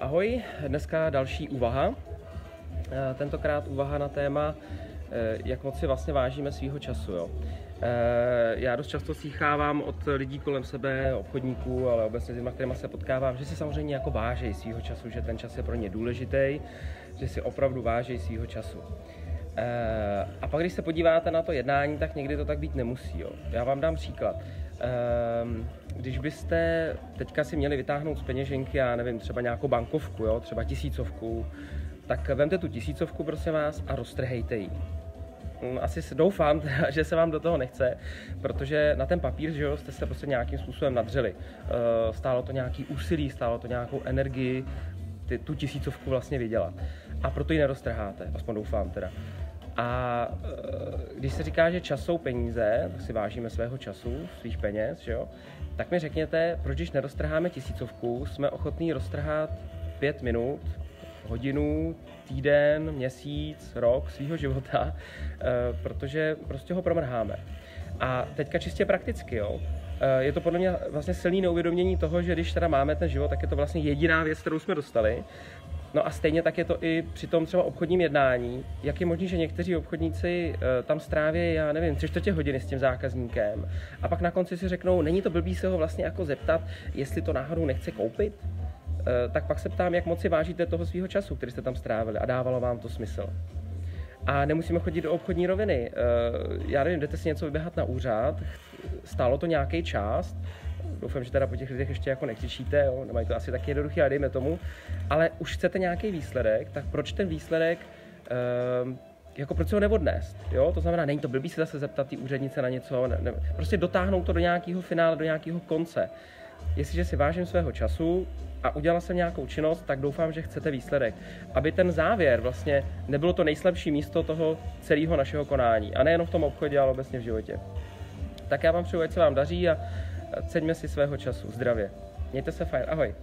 Ahoj, dneska další úvaha. Eh, tentokrát úvaha na téma, eh, jak moc si vlastně vážíme svýho času. Jo. Eh, já dost často slychávám od lidí kolem sebe, obchodníků, ale obecně s lidmi, kterými se potkávám, že si samozřejmě jako vážejí svýho času, že ten čas je pro ně důležitý, že si opravdu vážejí svýho času. A pak, když se podíváte na to jednání, tak někdy to tak být nemusí. Jo. Já vám dám příklad. Um, když byste teďka si měli vytáhnout z peněženky, já nevím, třeba nějakou bankovku, jo, třeba tisícovku, tak vemte tu tisícovku, prosím vás, a roztrhejte ji. Mm, asi doufám, že se vám do toho nechce, protože na ten papír že jo, jste se prostě nějakým způsobem nadřeli. Eh, stálo to nějaký úsilí, stálo to nějakou energii, ty, tu tisícovku vlastně vydělat. A proto ji neroztrháte, aspoň doufám teda. A eh, když se říká, že čas jsou peníze, tak si vážíme svého času, svých peněz, že jo, tak mi řekněte, proč když neroztrháme tisícovku, jsme ochotní roztrhat pět minut, hodinu, týden, měsíc, rok svého života, eh, protože prostě ho promrháme. A teďka čistě prakticky, jo, eh, je to podle mě vlastně silný neuvědomění toho, že když teda máme ten život, tak je to vlastně jediná věc, kterou jsme dostali. No a stejně tak je to i při tom třeba obchodním jednání. Jak je možné, že někteří obchodníci eh, tam stráví, já nevím, tři čtvrtě hodiny s tím zákazníkem a pak na konci si řeknou, není to blbý se ho vlastně jako zeptat, jestli to náhodou nechce koupit? Eh, tak pak se ptám, jak moc si vážíte toho svého času, který jste tam strávili a dávalo vám to smysl. A nemusíme chodit do obchodní roviny. Eh, já nevím, jdete si něco vyběhat na úřad, stálo to nějaký čas, doufám, že teda po těch lidech ještě jako nekřičíte, jo? nemají to asi taky jednoduché, ale dejme tomu, ale už chcete nějaký výsledek, tak proč ten výsledek um, jako proč ho neodnést, jo? To znamená, není to blbý se zase zeptat ty úřednice na něco, ne, ne, prostě dotáhnout to do nějakého finále, do nějakého konce. Jestliže si vážím svého času a udělal jsem nějakou činnost, tak doufám, že chcete výsledek. Aby ten závěr vlastně nebylo to nejslabší místo toho celého našeho konání. A nejenom v tom obchodě, ale obecně v životě. Tak já vám přeju, ať se vám daří a ceňme si svého času. Zdravě. Mějte se fajn. Ahoj.